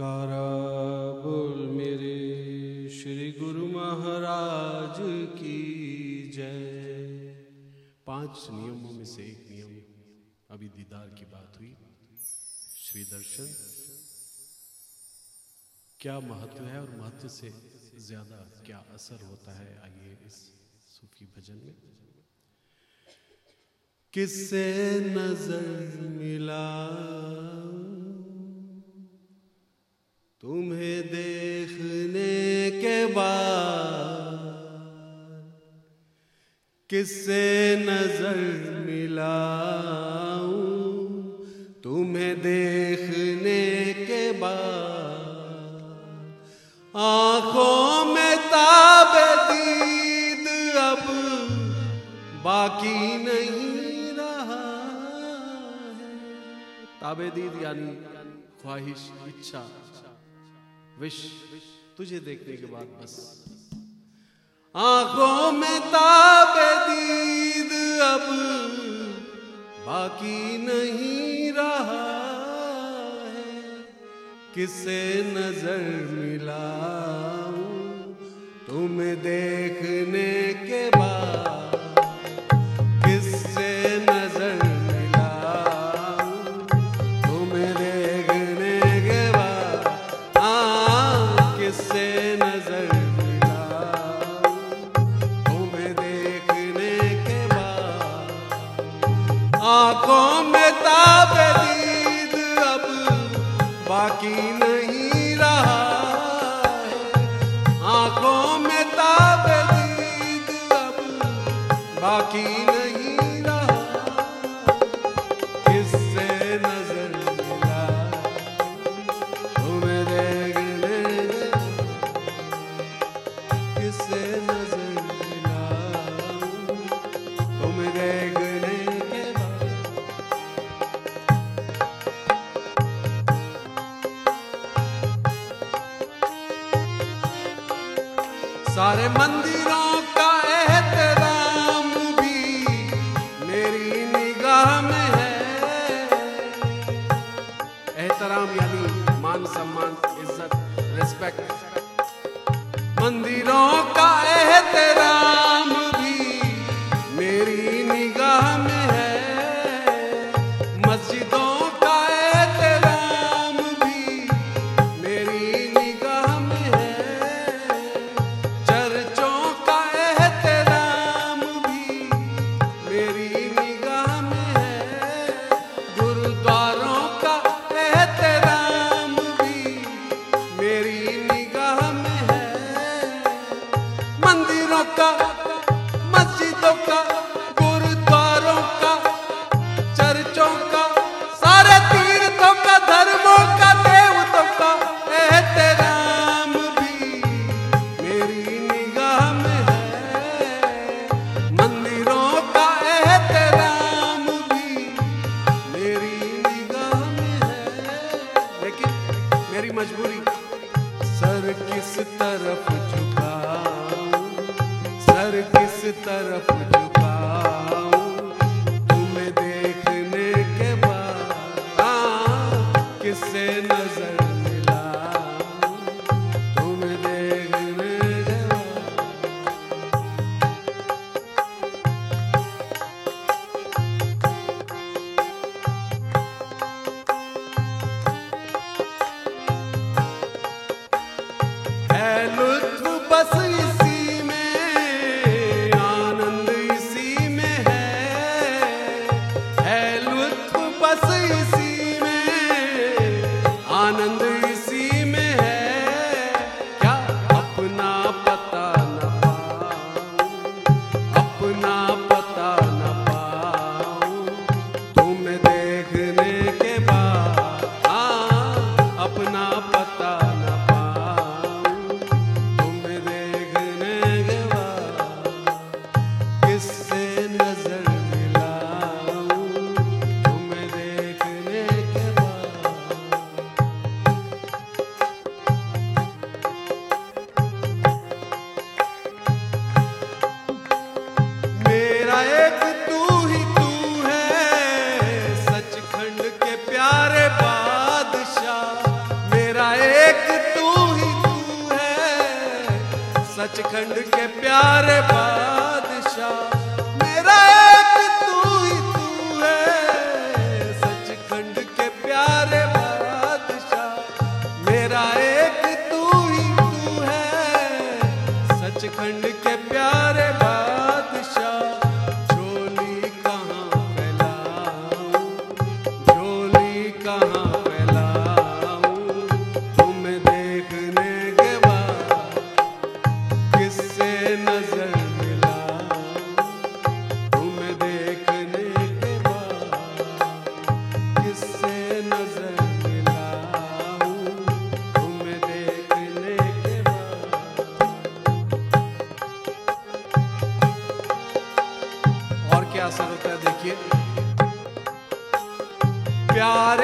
बोल मेरे श्री गुरु महाराज की जय। पाँच नियमों में से एक नियम अभी दीदार की बात हुई। श्री दर्शन, क्या महत्व है और महत्व से ज़्यादा क्या असर होता है? आइए इस सूफी भजन में। किससे नज़र मिला? किससे नज़र मिलाऊं? तुम्हें देखने के बाद आँखों में ताब दीद अब बाकी नहीं रहा है। ताबे दीद यानी ख्वाहिश, इच्छा, विश, तुझे देखने के बाद बस। आँखों में ताप दीद अब बाकी नहीं रहा है। किसे नज़र मिला तुम्हें देखने के बाद? आँखों में ताब दीद, अब बाकी नहीं रहा आँखों में ताब दीद, अब बाकी नहीं रहा सर किस तरफ़ झुकाऊं? सर किस तरफ़ झुकाऊं? तुम्हें देखने के बाद किसे किससे नज़र सचखंड के प्यारे बादशाह असर होता है देखिए प्यार